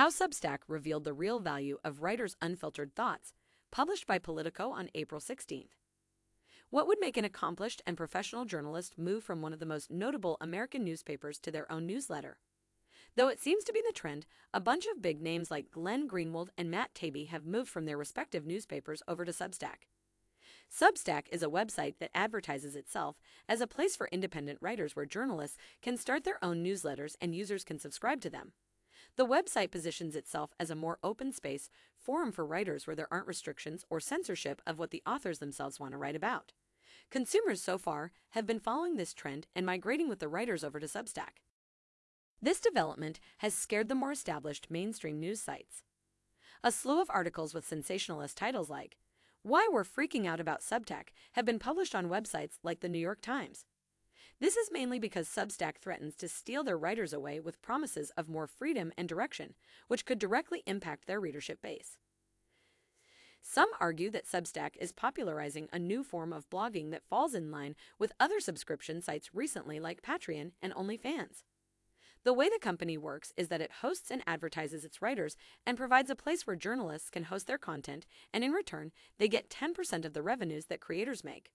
How Substack Revealed the Real Value of Writers' Unfiltered Thoughts, published by Politico on April 16th. What would make an accomplished and professional journalist move from one of the most notable American newspapers to their own newsletter? Though it seems to be the trend, a bunch of big names like Glenn Greenwald and Matt Taibbi have moved from their respective newspapers over to Substack. Substack is a website that advertises itself as a place for independent writers where journalists can start their own newsletters and users can subscribe to them. The website positions itself as a more open space forum for writers where there aren't restrictions or censorship of what the authors themselves want to write about. Consumers so far have been following this trend and migrating with the writers over to Substack. This development has scared the more established mainstream news sites. A slew of articles with sensationalist titles like, Why We're Freaking Out About Substack have been published on websites like the New York Times. This is mainly because Substack threatens to steal their writers away with promises of more freedom and direction, which could directly impact their readership base. Some argue that Substack is popularizing a new form of blogging that falls in line with other subscription sites recently like Patreon and OnlyFans. The way the company works is that it hosts and advertises its writers and provides a place where journalists can host their content, and in return, they get 10% of the revenues that creators make.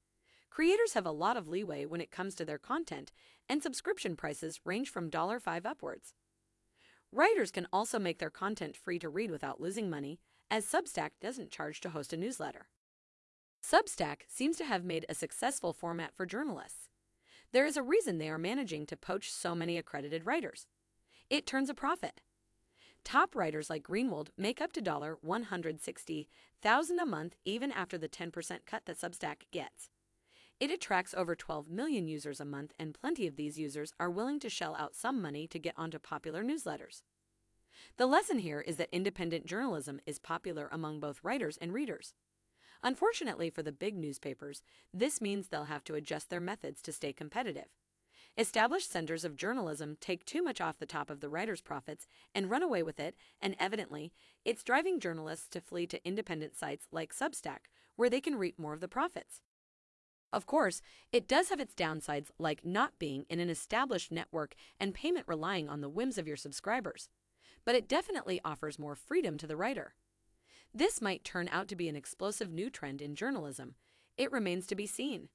Creators have a lot of leeway when it comes to their content, and subscription prices range from $5 upwards. Writers can also make their content free to read without losing money, as Substack doesn't charge to host a newsletter. Substack seems to have made a successful format for journalists. There is a reason they are managing to poach so many accredited writers. It turns a profit. Top writers like Greenwald make up to $160,000 a month even after the 10% cut that Substack gets. It attracts over 12 million users a month, and plenty of these users are willing to shell out some money to get onto popular newsletters. The lesson here is that independent journalism is popular among both writers and readers. Unfortunately for the big newspapers, this means they'll have to adjust their methods to stay competitive. Established centers of journalism take too much off the top of the writer's profits and run away with it, and evidently, it's driving journalists to flee to independent sites like Substack, where they can reap more of the profits. Of course, it does have its downsides like not being in an established network and payment relying on the whims of your subscribers but it definitely offers more freedom to the writer. This might turn out to be an explosive new trend in journalism. It remains to be seen.